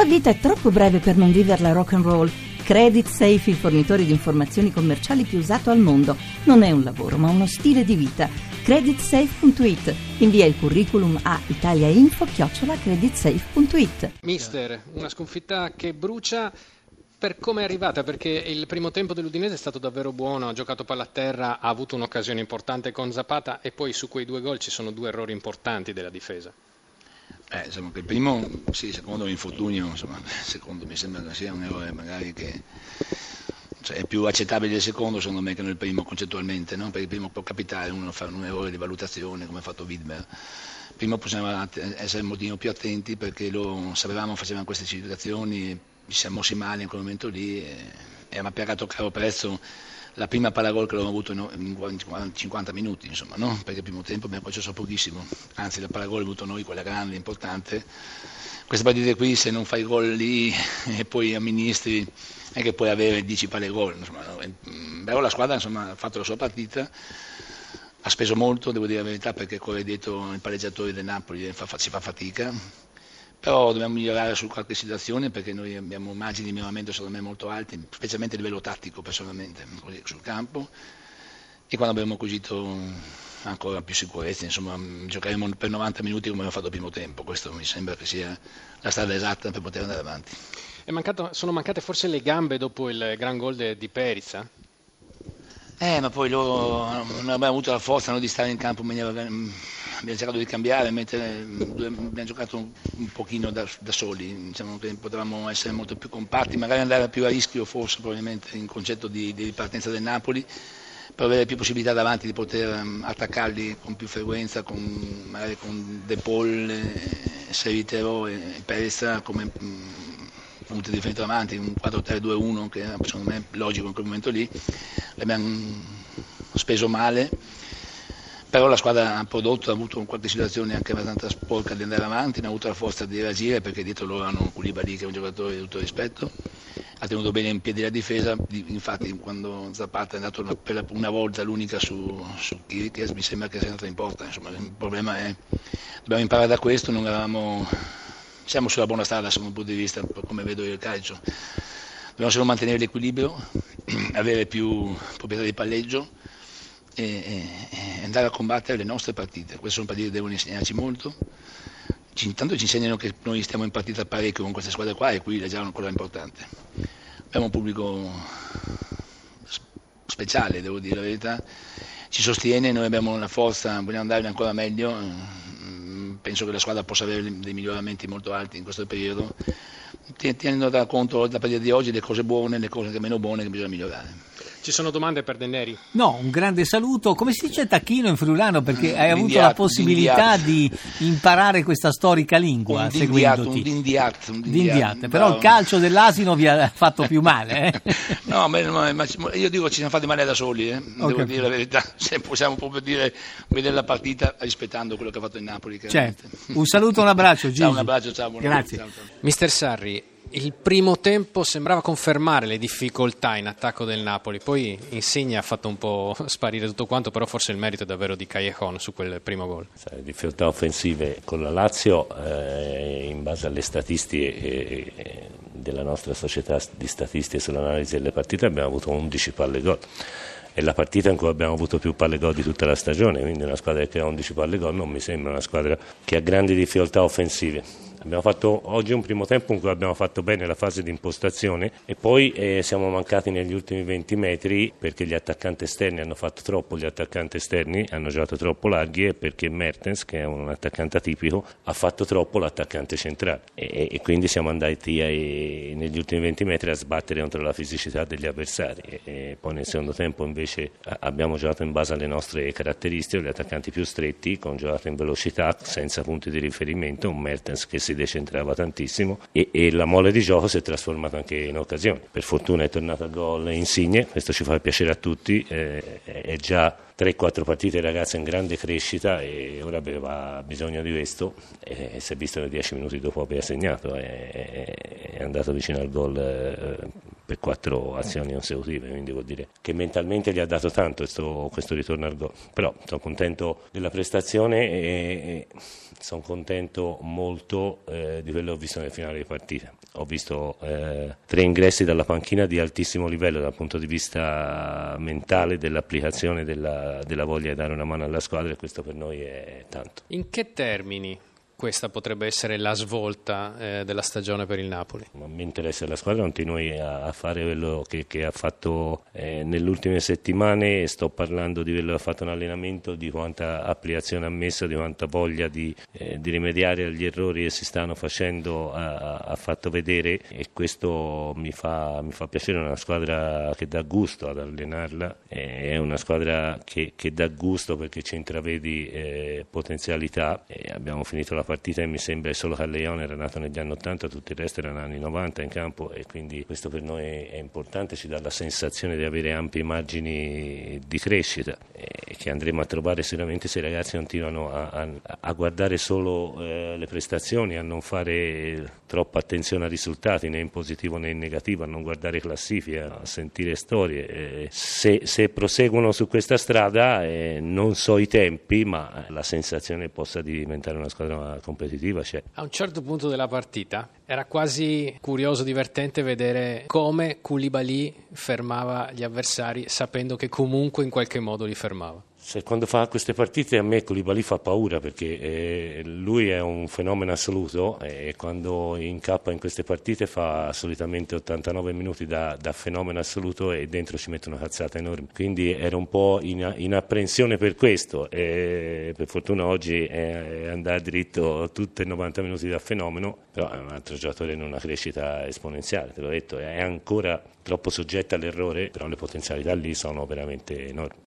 La vita è troppo breve per non viverla rock and roll. Credit Safe, il fornitore di informazioni commerciali più usato al mondo. Non è un lavoro, ma uno stile di vita. Creditsafe.it. Invia il curriculum a italiainfo-creditsafe.it. Mister, una sconfitta che brucia per come è arrivata, perché il primo tempo dell'Udinese è stato davvero buono, ha giocato palla a terra, ha avuto un'occasione importante con Zapata e poi su quei due gol ci sono due errori importanti della difesa. Eh, insomma, il primo, sì, secondo l'infortunio, insomma, secondo mi sembra che sia un errore magari che cioè, è più accettabile il secondo secondo me che non il primo concettualmente, no? perché il primo può capitare uno fa un errore di valutazione come ha fatto Widmer. Il primo possiamo essere un motivo più attenti perché lo sapevamo, facevamo queste situazioni, ci siamo mossi male in quel momento lì e, ha pagato caro prezzo la prima palla gol che l'abbiamo avuto in 50 minuti, insomma, no? perché il primo tempo abbiamo concesso pochissimo, anzi la palla gol l'abbiamo avuto noi, quella grande, importante. Queste partite qui se non fai gol lì e poi amministri è che puoi avere 10 palle gol, insomma, però la squadra insomma, ha fatto la sua partita, ha speso molto, devo dire la verità, perché corre dietro il palleggiatore del Napoli si fa fatica, però dobbiamo migliorare su qualche situazione perché noi abbiamo margini di miglioramento secondo me molto alti, specialmente a livello tattico personalmente, sul campo e quando abbiamo acquisito ancora più sicurezza, insomma giocheremo per 90 minuti come abbiamo fatto il primo tempo, questo mi sembra che sia la strada esatta per poter andare avanti. Mancato, sono mancate forse le gambe dopo il gran gol de, di Perizza? Eh, ma poi loro non abbiamo avuto la forza no, di stare in campo in maniera abbiamo cercato di cambiare, mentre abbiamo giocato un, un pochino da, da, soli, diciamo potevamo essere molto più compatti, magari andare più a rischio forse probabilmente in concetto di, di ripartenza del Napoli, per avere più possibilità davanti di poter um, attaccarli con più frequenza, con, magari con De Paul, eh, Seritero e, e come um, punti di riferimento davanti, un 4-3-2-1 che era secondo me logico in quel momento lì, l'abbiamo speso male però la squadra ha prodotto, ha avuto qualche situazione anche abbastanza sporca di andare avanti, non ha avuto la forza di reagire perché dietro loro hanno Koulibaly che è un giocatore di tutto rispetto, ha tenuto bene in piedi la difesa, infatti quando Zapata è andato per una volta l'unica su, su Kirikes mi sembra che sia andata in porta, insomma il problema è dobbiamo imparare da questo, non eravamo, siamo sulla buona strada da un punto di vista come vedo io il calcio, dobbiamo solo mantenere l'equilibrio, avere più proprietà di palleggio e, e, andare a combattere le nostre partite. Queste sono partite che devono insegnarci molto. Ci, intanto ci insegnano che noi stiamo in partita parecchio con queste squadre qua e qui è già una cosa importante. Abbiamo un pubblico speciale, devo dire la verità, ci sostiene, noi abbiamo la forza, vogliamo andare ancora meglio, penso che la squadra possa avere dei miglioramenti molto alti in questo periodo, tenendo da conto la partita di oggi le cose buone e le cose meno buone che bisogna migliorare. Ci sono domande per Denneri? No, un grande saluto. Come si dice tacchino in friulano? Perché hai avuto la possibilità di imparare questa storica lingua un seguendoti. Un dindiat, un dindiat. Però no. il calcio dell'asino vi ha fatto più male. Eh? no, ma, ma, io dico che ci siamo fatti male da soli, eh? devo okay. dire la verità. Se possiamo proprio dire, vedere la partita rispettando quello che ha fatto il Napoli. Certo. Un saluto, un abbraccio Gigi. Ciao, un abbraccio, ciao. Grazie. Ciao, ciao. Mister Sarri, il primo tempo sembrava confermare le difficoltà in attacco del Napoli, poi Insigne ha fatto un po' sparire tutto quanto, però forse il merito è davvero di Callejon su quel primo gol. Le difficoltà offensive con la Lazio, eh, in base alle statistiche eh, della nostra società di statistiche sull'analisi delle partite, abbiamo avuto 11 palle gol è la partita in cui abbiamo avuto più palle gol di tutta la stagione, quindi una squadra che ha 11 palle gol non mi sembra una squadra che ha grandi difficoltà offensive. Abbiamo fatto oggi un primo tempo in cui abbiamo fatto bene la fase di impostazione e poi eh, siamo mancati negli ultimi 20 metri perché gli attaccanti esterni hanno fatto troppo, gli attaccanti esterni hanno giocato troppo larghi e perché Mertens, che è un attaccante atipico, ha fatto troppo l'attaccante centrale. E, e quindi siamo andati ai, negli ultimi 20 metri a sbattere contro la fisicità degli avversari. E, e poi nel secondo tempo invece abbiamo giocato in base alle nostre caratteristiche, gli attaccanti più stretti, con giocato in velocità, senza punti di riferimento, un Mertens che si si decentrava tantissimo e, e, la mole di gioco si è trasformata anche in occasioni. Per fortuna è tornato a gol Insigne, questo ci fa piacere a tutti, eh, è già 3-4 partite il ragazzo in grande crescita e ora aveva bisogno di questo e si è visto che 10 minuti dopo aver segnato, è, è andato vicino al gol. Eh, per quattro azioni consecutive, quindi vuol dire che mentalmente gli ha dato tanto questo, questo ritorno al gol. Però sono contento della prestazione e, e sono contento molto eh, di quello che ho visto nel finale di partita. Ho visto eh, tre ingressi dalla panchina di altissimo livello dal punto di vista mentale, dell'applicazione della, della voglia di dare una mano alla squadra e questo per noi è tanto. In che termini questa potrebbe essere la svolta eh, della stagione per il Napoli. Mi interessa la squadra, continui a, a fare quello che, che ha fatto eh, nelle ultime settimane, sto parlando di quello che ha fatto in allenamento, di quanta applicazione ha messo, di quanta voglia di, eh, di rimediare agli errori che si stanno facendo ha, fatto vedere. E questo mi fa, mi fa, piacere, è una squadra che dà gusto ad allenarla, è una squadra che, che dà gusto perché ci intravedi eh, potenzialità. Abbiamo finito la partita mi sembra solo Calleone era nato negli anni 80, tutto il resto erano anni 90 in campo e quindi questo per noi è importante, ci dà la sensazione di avere ampie margini di crescita e che andremo a trovare sicuramente se i ragazzi continuano a, a, a guardare solo eh, le prestazioni, a non fare troppa attenzione ai risultati né in positivo né in negativo, a non guardare classifiche, a sentire storie. Se, se, proseguono su questa strada eh, non so i tempi ma la sensazione possa diventare una squadra competitiva c'è. A un certo punto della partita era quasi curioso, divertente vedere come Koulibaly fermava gli avversari sapendo che comunque in qualche modo li fermava. Se quando fa queste partite a me Koulibaly fa paura perché eh, lui è un fenomeno assoluto e quando incappa in queste partite fa solitamente 89 minuti da, da fenomeno assoluto e dentro ci mette una cazzata enorme. Quindi ero un po' in, in apprensione per questo e per fortuna oggi è, andare dritto tutti i 90 minuti da fenomeno, però è un altro giocatore in una crescita esponenziale, te l'ho detto, è ancora troppo soggetto all'errore, però le potenzialità lì sono veramente enormi.